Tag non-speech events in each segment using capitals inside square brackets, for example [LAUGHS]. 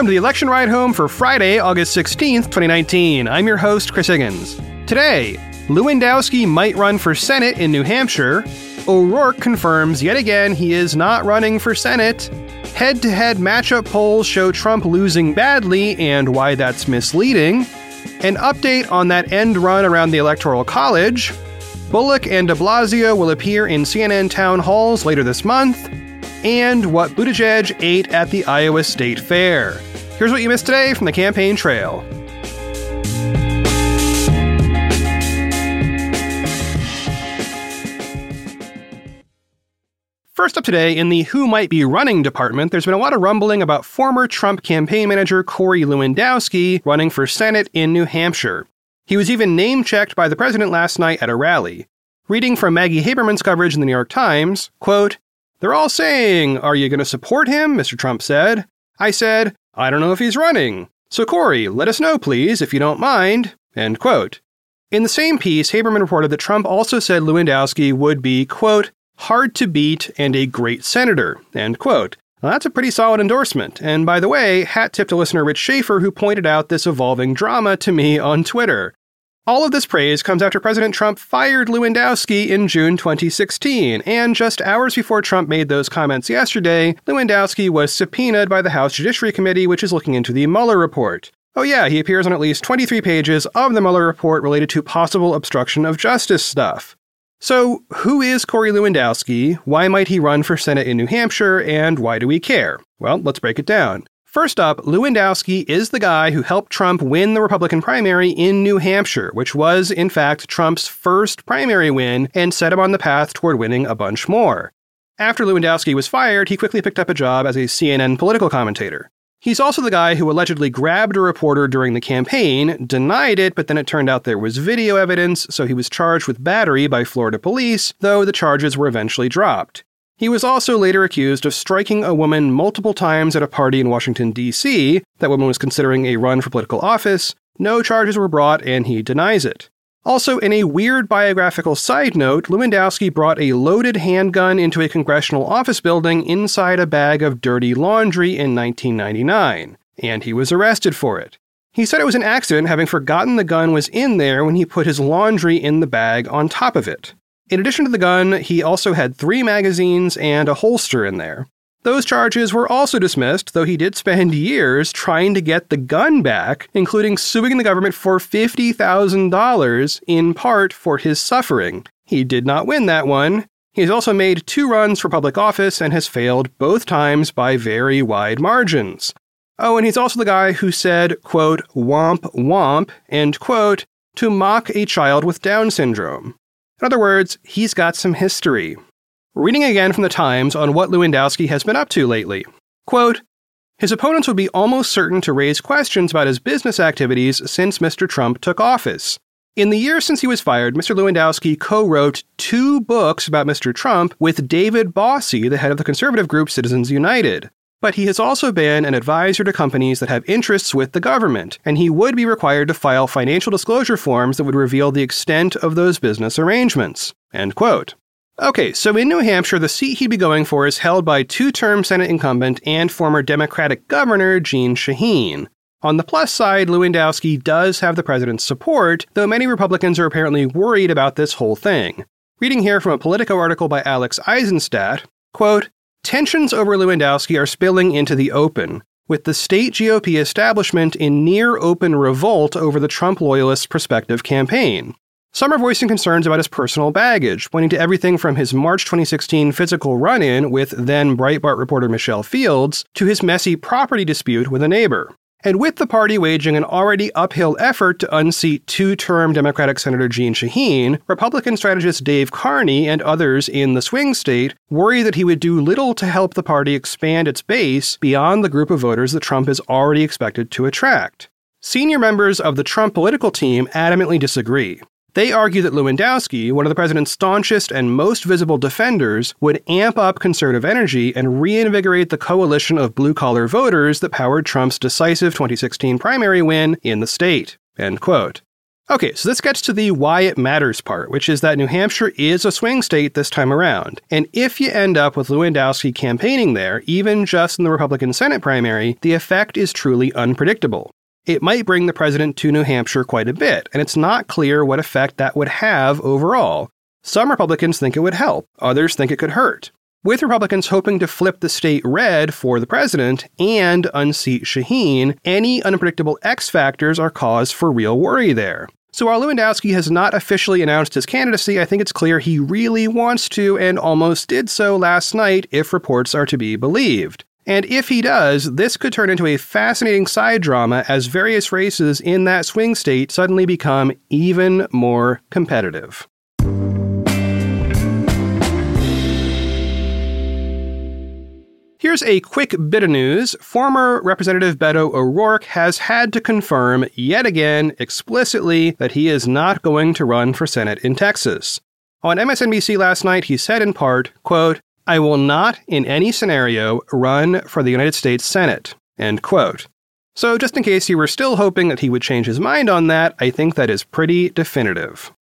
welcome to the election ride home for Friday, August 16th, 2019. I'm your host, Chris Higgins. Today, Lewandowski might run for Senate in New Hampshire. O'Rourke confirms yet again he is not running for Senate. Head to head matchup polls show Trump losing badly and why that's misleading. An update on that end run around the Electoral College. Bullock and de Blasio will appear in CNN town halls later this month. And what Buttigieg ate at the Iowa State Fair. Here's what you missed today from the campaign trail. First up today, in the Who Might Be Running department, there's been a lot of rumbling about former Trump campaign manager Corey Lewandowski running for Senate in New Hampshire. He was even name checked by the president last night at a rally. Reading from Maggie Haberman's coverage in the New York Times, quote, They're all saying, Are you going to support him? Mr. Trump said. I said, I don't know if he's running. So, Corey, let us know, please, if you don't mind. End quote. In the same piece, Haberman reported that Trump also said Lewandowski would be, quote, hard to beat, and a great senator. End quote. That's a pretty solid endorsement. And by the way, hat tip to listener Rich Schaefer, who pointed out this evolving drama to me on Twitter. All of this praise comes after President Trump fired Lewandowski in June 2016, and just hours before Trump made those comments yesterday, Lewandowski was subpoenaed by the House Judiciary Committee, which is looking into the Mueller report. Oh, yeah, he appears on at least 23 pages of the Mueller report related to possible obstruction of justice stuff. So, who is Corey Lewandowski? Why might he run for Senate in New Hampshire? And why do we care? Well, let's break it down. First up, Lewandowski is the guy who helped Trump win the Republican primary in New Hampshire, which was, in fact, Trump's first primary win and set him on the path toward winning a bunch more. After Lewandowski was fired, he quickly picked up a job as a CNN political commentator. He's also the guy who allegedly grabbed a reporter during the campaign, denied it, but then it turned out there was video evidence, so he was charged with battery by Florida police, though the charges were eventually dropped. He was also later accused of striking a woman multiple times at a party in Washington, D.C. That woman was considering a run for political office. No charges were brought, and he denies it. Also, in a weird biographical side note, Lewandowski brought a loaded handgun into a congressional office building inside a bag of dirty laundry in 1999, and he was arrested for it. He said it was an accident, having forgotten the gun was in there when he put his laundry in the bag on top of it. In addition to the gun, he also had three magazines and a holster in there. Those charges were also dismissed, though he did spend years trying to get the gun back, including suing the government for $50,000 in part for his suffering. He did not win that one. He's also made two runs for public office and has failed both times by very wide margins. Oh, and he's also the guy who said, quote, womp womp, end quote, to mock a child with Down syndrome. In other words, he's got some history. Reading again from the Times on what Lewandowski has been up to lately. Quote, his opponents would be almost certain to raise questions about his business activities since Mr. Trump took office. In the years since he was fired, Mr. Lewandowski co wrote two books about Mr. Trump with David Bossie, the head of the conservative group Citizens United. But he has also been an advisor to companies that have interests with the government, and he would be required to file financial disclosure forms that would reveal the extent of those business arrangements. End quote. Okay, so in New Hampshire, the seat he'd be going for is held by two term Senate incumbent and former Democratic Governor Jeanne Shaheen. On the plus side, Lewandowski does have the president's support, though many Republicans are apparently worried about this whole thing. Reading here from a Politico article by Alex Isenstadt, quote, Tensions over Lewandowski are spilling into the open, with the state GOP establishment in near open revolt over the Trump loyalists' prospective campaign. Some are voicing concerns about his personal baggage, pointing to everything from his March 2016 physical run in with then Breitbart reporter Michelle Fields to his messy property dispute with a neighbor. And with the party waging an already uphill effort to unseat two term Democratic Senator Jeanne Shaheen, Republican strategist Dave Carney and others in the swing state worry that he would do little to help the party expand its base beyond the group of voters that Trump is already expected to attract. Senior members of the Trump political team adamantly disagree. They argue that Lewandowski, one of the president's staunchest and most visible defenders, would amp up conservative energy and reinvigorate the coalition of blue collar voters that powered Trump's decisive 2016 primary win in the state. End quote. Okay, so this gets to the why it matters part, which is that New Hampshire is a swing state this time around. And if you end up with Lewandowski campaigning there, even just in the Republican Senate primary, the effect is truly unpredictable. It might bring the president to New Hampshire quite a bit, and it's not clear what effect that would have overall. Some Republicans think it would help, others think it could hurt. With Republicans hoping to flip the state red for the president and unseat Shaheen, any unpredictable X factors are cause for real worry there. So while Lewandowski has not officially announced his candidacy, I think it's clear he really wants to and almost did so last night if reports are to be believed. And if he does, this could turn into a fascinating side drama as various races in that swing state suddenly become even more competitive. Here's a quick bit of news. Former Representative Beto O'Rourke has had to confirm yet again explicitly that he is not going to run for Senate in Texas. On MSNBC last night, he said in part, quote, I will not in any scenario run for the United States Senate, end quote. So just in case you were still hoping that he would change his mind on that, I think that is pretty definitive.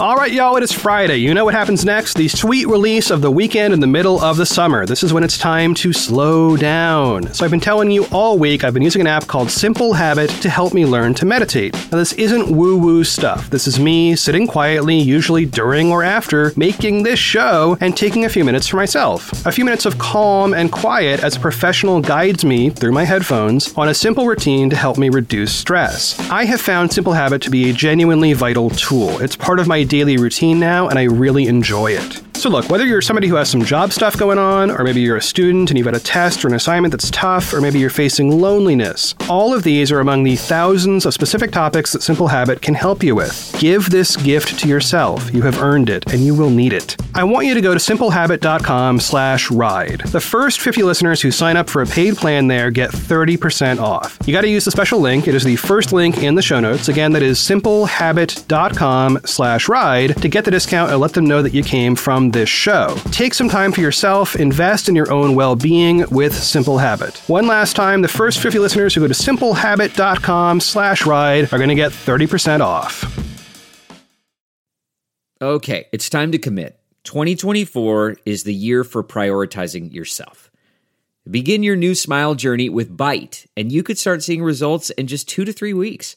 All right, y'all, it is Friday. You know what happens next? The sweet release of the weekend in the middle of the summer. This is when it's time to slow down. So I've been telling you all week, I've been using an app called Simple Habit to help me learn to meditate. Now, this isn't woo woo stuff. This is me sitting quietly, usually during or after, making this show and taking a few minutes for myself. A few minutes of calm and quiet as a professional guides me through my headphones on a simple routine to help me reduce stress. I have found Simple Habit to be a genuinely vital tool. It's part of my daily routine now, and I really enjoy it. So, look, whether you're somebody who has some job stuff going on, or maybe you're a student and you've got a test or an assignment that's tough, or maybe you're facing loneliness, all of these are among the thousands of specific topics that Simple Habit can help you with. Give this gift to yourself. You have earned it, and you will need it. I want you to go to simplehabit.com slash ride. The first 50 listeners who sign up for a paid plan there get 30% off. You got to use the special link. It is the first link in the show notes. Again, that is simplehabit.com slash ride to get the discount and let them know that you came from this show. Take some time for yourself, invest in your own well being with Simple Habit. One last time, the first 50 listeners who go to simplehabit.com slash ride are going to get 30% off. Okay, it's time to commit. 2024 is the year for prioritizing yourself. Begin your new smile journey with Byte, and you could start seeing results in just two to three weeks.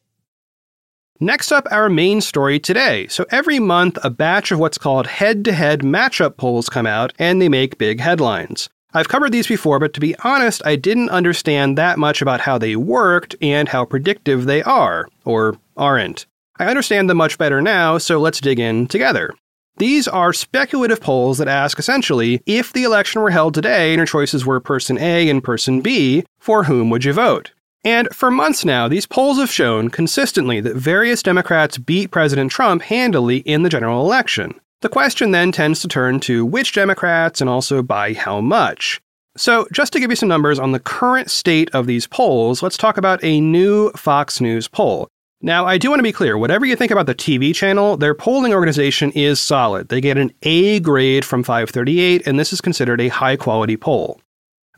Next up, our main story today. So every month, a batch of what's called head to head matchup polls come out, and they make big headlines. I've covered these before, but to be honest, I didn't understand that much about how they worked and how predictive they are, or aren't. I understand them much better now, so let's dig in together. These are speculative polls that ask essentially if the election were held today and your choices were person A and person B, for whom would you vote? And for months now, these polls have shown consistently that various Democrats beat President Trump handily in the general election. The question then tends to turn to which Democrats and also by how much. So, just to give you some numbers on the current state of these polls, let's talk about a new Fox News poll. Now, I do want to be clear whatever you think about the TV channel, their polling organization is solid. They get an A grade from 538, and this is considered a high quality poll.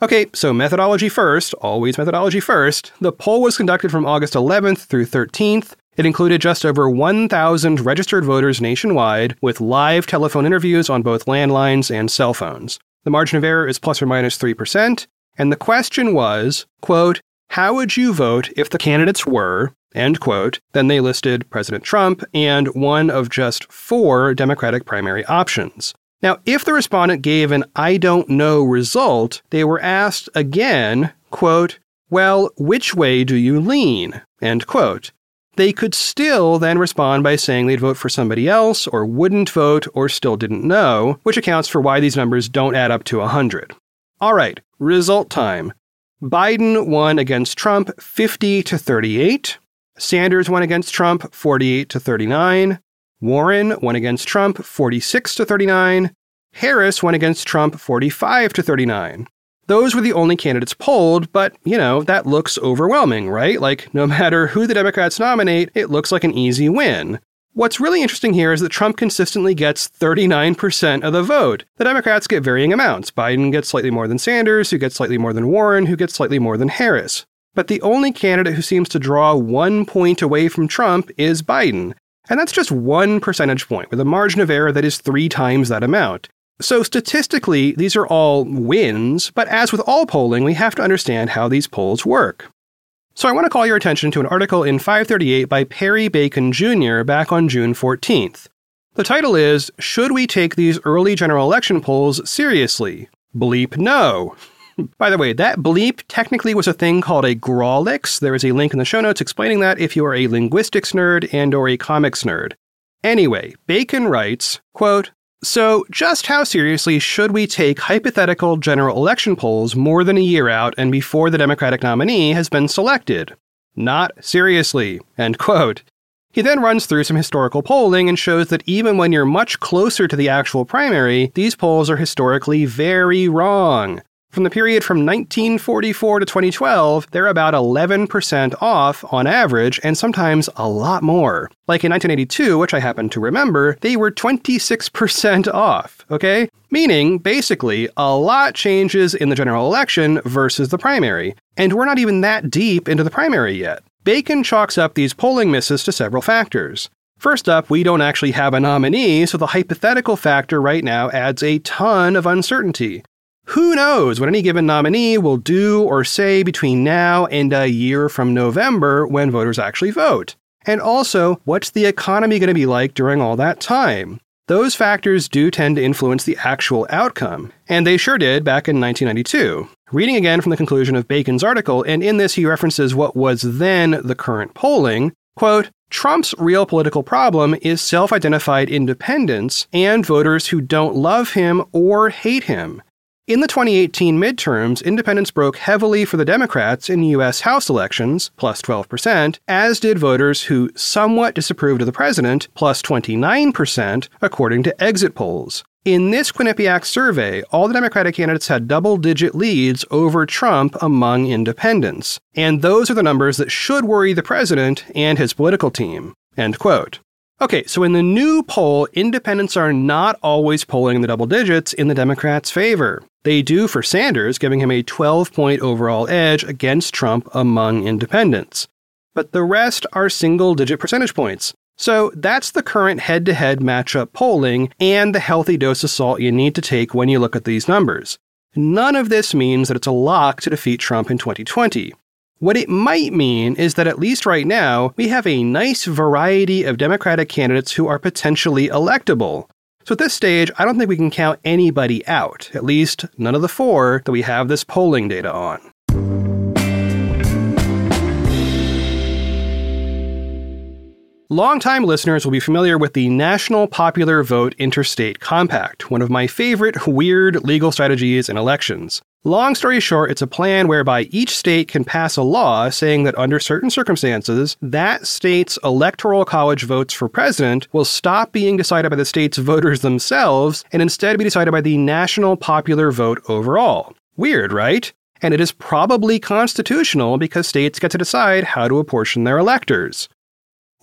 Okay, so methodology first, always methodology first. The poll was conducted from August 11th through 13th. It included just over 1,000 registered voters nationwide with live telephone interviews on both landlines and cell phones. The margin of error is plus or minus 3%, and the question was, quote, how would you vote if the candidates were, end quote, then they listed President Trump and one of just four Democratic primary options. Now, if the respondent gave an I don't know result, they were asked again, quote, well, which way do you lean? End quote. They could still then respond by saying they'd vote for somebody else, or wouldn't vote, or still didn't know, which accounts for why these numbers don't add up to 100. All right, result time. Biden won against Trump 50 to 38. Sanders won against Trump 48 to 39. Warren went against Trump 46 to 39. Harris went against Trump 45 to 39. Those were the only candidates polled, but, you know, that looks overwhelming, right? Like, no [LAUGHS] matter who the Democrats nominate, it looks like an easy win. What's really interesting here is that Trump consistently gets 39% of the vote. The Democrats get varying amounts. Biden gets slightly more than Sanders, who gets slightly more than Warren, who gets slightly more than Harris. But the only candidate who seems to draw one point away from Trump is Biden. And that's just one percentage point, with a margin of error that is three times that amount. So, statistically, these are all wins, but as with all polling, we have to understand how these polls work. So I want to call your attention to an article in 538 by Perry Bacon Jr. back on June 14th. The title is Should We Take These Early General Election Polls Seriously? Bleep no. [LAUGHS] By the way, that bleep technically was a thing called a Grawlix. There is a link in the show notes explaining that if you are a linguistics nerd and or a comics nerd. Anyway, Bacon writes, quote, so, just how seriously should we take hypothetical general election polls more than a year out and before the Democratic nominee has been selected? Not seriously. End quote. He then runs through some historical polling and shows that even when you're much closer to the actual primary, these polls are historically very wrong. From the period from 1944 to 2012, they're about 11% off on average, and sometimes a lot more. Like in 1982, which I happen to remember, they were 26% off, okay? Meaning, basically, a lot changes in the general election versus the primary. And we're not even that deep into the primary yet. Bacon chalks up these polling misses to several factors. First up, we don't actually have a nominee, so the hypothetical factor right now adds a ton of uncertainty. Who knows what any given nominee will do or say between now and a year from November when voters actually vote? And also, what's the economy going to be like during all that time? Those factors do tend to influence the actual outcome, and they sure did back in 1992. Reading again from the conclusion of Bacon's article, and in this he references what was then the current polling, quote, Trump's real political problem is self identified independents and voters who don't love him or hate him. In the 2018 midterms, independents broke heavily for the Democrats in U.S. House elections, plus 12%, as did voters who somewhat disapproved of the president, plus 29%, according to exit polls. In this Quinnipiac survey, all the Democratic candidates had double digit leads over Trump among independents. And those are the numbers that should worry the president and his political team. End quote. Okay, so in the new poll, independents are not always polling in the double digits in the Democrats' favor. They do for Sanders, giving him a 12 point overall edge against Trump among independents. But the rest are single digit percentage points. So that's the current head to head matchup polling and the healthy dose of salt you need to take when you look at these numbers. None of this means that it's a lock to defeat Trump in 2020. What it might mean is that at least right now, we have a nice variety of Democratic candidates who are potentially electable. So at this stage, I don't think we can count anybody out, at least none of the four that we have this polling data on. Longtime listeners will be familiar with the National Popular Vote Interstate Compact, one of my favorite weird legal strategies in elections. Long story short, it's a plan whereby each state can pass a law saying that under certain circumstances, that state's electoral college votes for president will stop being decided by the state's [LAUGHS] voters themselves and instead be decided by the national popular vote overall. Weird, right? And it is probably constitutional because states get to decide how to apportion their electors.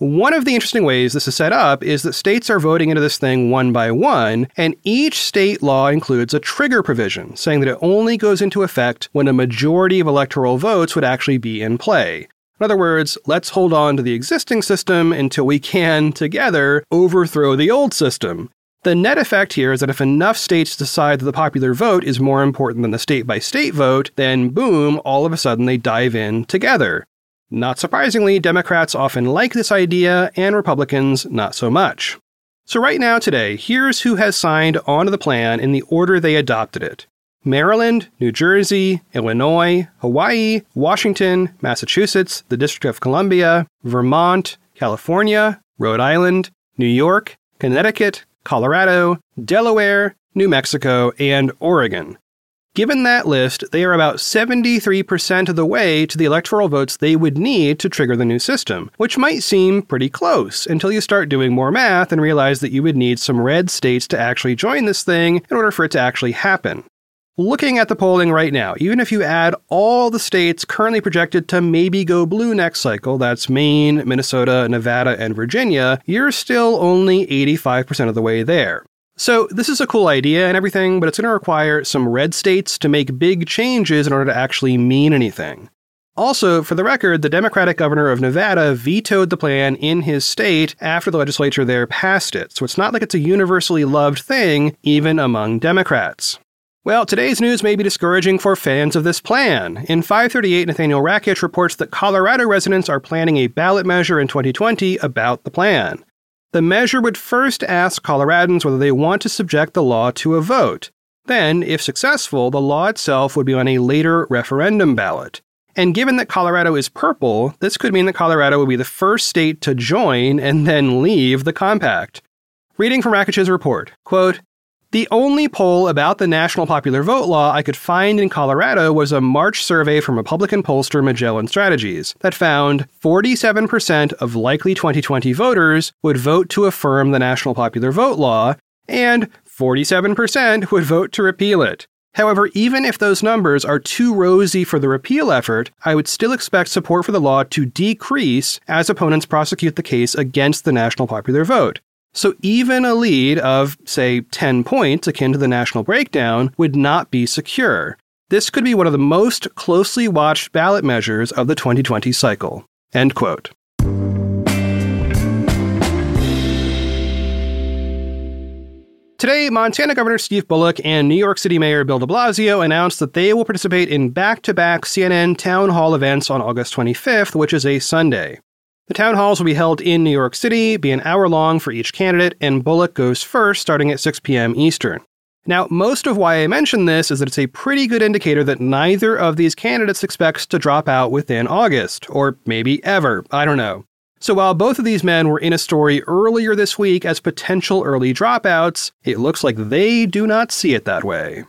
One of the interesting ways this is set up is that states are voting into this thing one by one, and each state law includes a trigger provision, saying that it only goes into effect when a majority of electoral votes would actually be in play. In other words, let's hold on to the existing system until we can, together, overthrow the old system. The net effect here is that if enough states decide that the popular vote is more important than the state by state vote, then boom, all of a sudden they dive in together. Not surprisingly, Democrats often like this idea, and Republicans not so much. So, right now, today, here's who has signed onto the plan in the order they adopted it Maryland, New Jersey, Illinois, Hawaii, Washington, Massachusetts, the District of Columbia, Vermont, California, Rhode Island, New York, Connecticut, Colorado, Delaware, New Mexico, and Oregon. Given that list, they are about 73% of the way to the electoral votes they would need to trigger the new system, which might seem pretty close until you start doing more math and realize that you would need some red states to actually join this thing in order for it to actually happen. Looking at the polling right now, even if you add all the states currently projected to maybe go blue next cycle, that's Maine, Minnesota, Nevada, and Virginia, you're still only 85% of the way there. So, this is a cool idea and everything, but it's going to require some red states to make big changes in order to actually mean anything. Also, for the record, the Democratic governor of Nevada vetoed the plan in his state after the legislature there passed it, so it's not like it's a universally loved thing, even among Democrats. Well, today's news may be discouraging for fans of this plan. In 538, Nathaniel Rakich reports that Colorado residents are planning a ballot measure in 2020 about the plan. The measure would first ask Coloradans whether they want to subject the law to a vote. Then, if successful, the law itself would be on a later referendum ballot. And given that Colorado is purple, this could mean that Colorado would be the first state to join and then leave the compact. Reading from Rakich's report, quote, the only poll about the national popular vote law I could find in Colorado was a March survey from Republican pollster Magellan Strategies that found 47% of likely 2020 voters would vote to affirm the national popular vote law, and 47% would vote to repeal it. However, even if those numbers are too rosy for the repeal effort, I would still expect support for the law to decrease as opponents prosecute the case against the national popular vote. So even a lead of, say, 10 points, akin to the national breakdown, would not be secure. This could be one of the most closely watched ballot measures of the 2020 cycle. End quote. Today, Montana Governor Steve Bullock and New York City Mayor Bill de Blasio announced that they will participate in back to back CNN town hall events on August 25th, which is a Sunday. The town halls will be held in New York City, be an hour long for each candidate, and Bullock goes first starting at 6 p.m. Eastern. Now, most of why I mention this is that it's a pretty good indicator that neither of these candidates expects to drop out within August, or maybe ever, I don't know. So while both of these men were in a story earlier this week as potential early dropouts, it looks like they do not see it that way.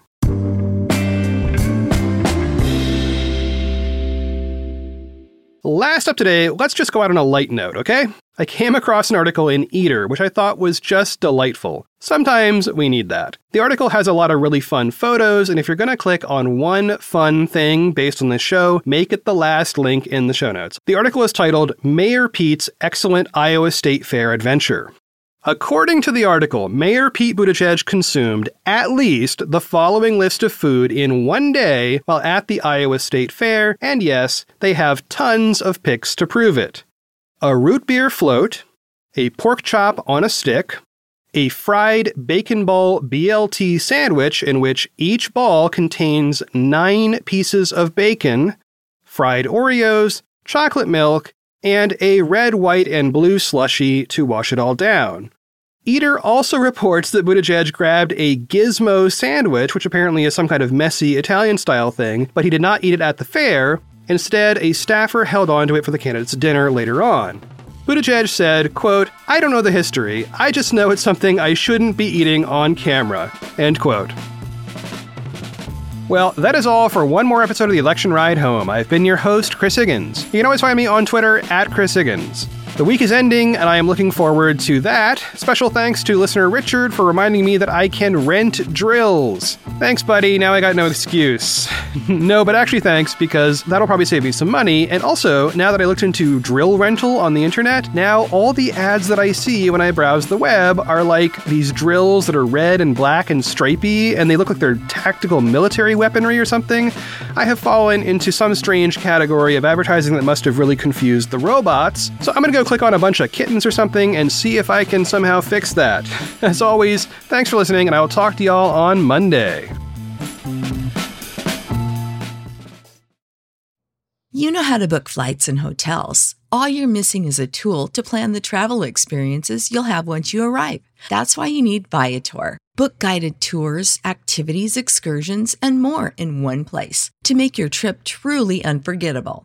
Last up today, let's just go out on a light note, okay? I came across an article in Eater, which I thought was just delightful. Sometimes we need that. The article has a lot of really fun photos, and if you're going to click on one fun thing based on this show, make it the last link in the show notes. The article is titled Mayor Pete's Excellent Iowa State Fair Adventure. According to the article, Mayor Pete Buttigieg consumed at least the following list of food in one day while at the Iowa State Fair, and yes, they have tons of pics to prove it. A root beer float, a pork chop on a stick, a fried bacon ball BLT sandwich in which each ball contains nine pieces of bacon, fried Oreos, chocolate milk, and a red, white, and blue slushy to wash it all down. Eater also reports that Buttigieg grabbed a gizmo sandwich, which apparently is some kind of messy Italian style thing, but he did not eat it at the fair. Instead, a staffer held on to it for the candidate's dinner later on. Buttigieg said, quote, I don't know the history. I just know it's something I shouldn't be eating on camera. End quote. Well, that is all for one more episode of the Election Ride Home. I've been your host, Chris Higgins. You can always find me on Twitter at Chris Higgins. The week is ending, and I am looking forward to that. Special thanks to listener Richard for reminding me that I can rent drills. Thanks, buddy. Now I got no excuse. [LAUGHS] no, but actually, thanks, because that'll probably save me some money. And also, now that I looked into drill rental on the internet, now all the ads that I see when I browse the web are like these drills that are red and black and stripy, and they look like they're tactical military weaponry or something. I have fallen into some strange category of advertising that must have really confused the robots. So I'm gonna click on a bunch of kittens or something and see if I can somehow fix that. [LAUGHS] As always, thanks for listening, and I will talk to y'all on Monday. You know how to book flights and hotels. All you're missing is a tool to plan the travel experiences you'll have once you arrive. That's why you need Viator. Book guided tours, activities, excursions, and more in one place to make your trip truly unforgettable.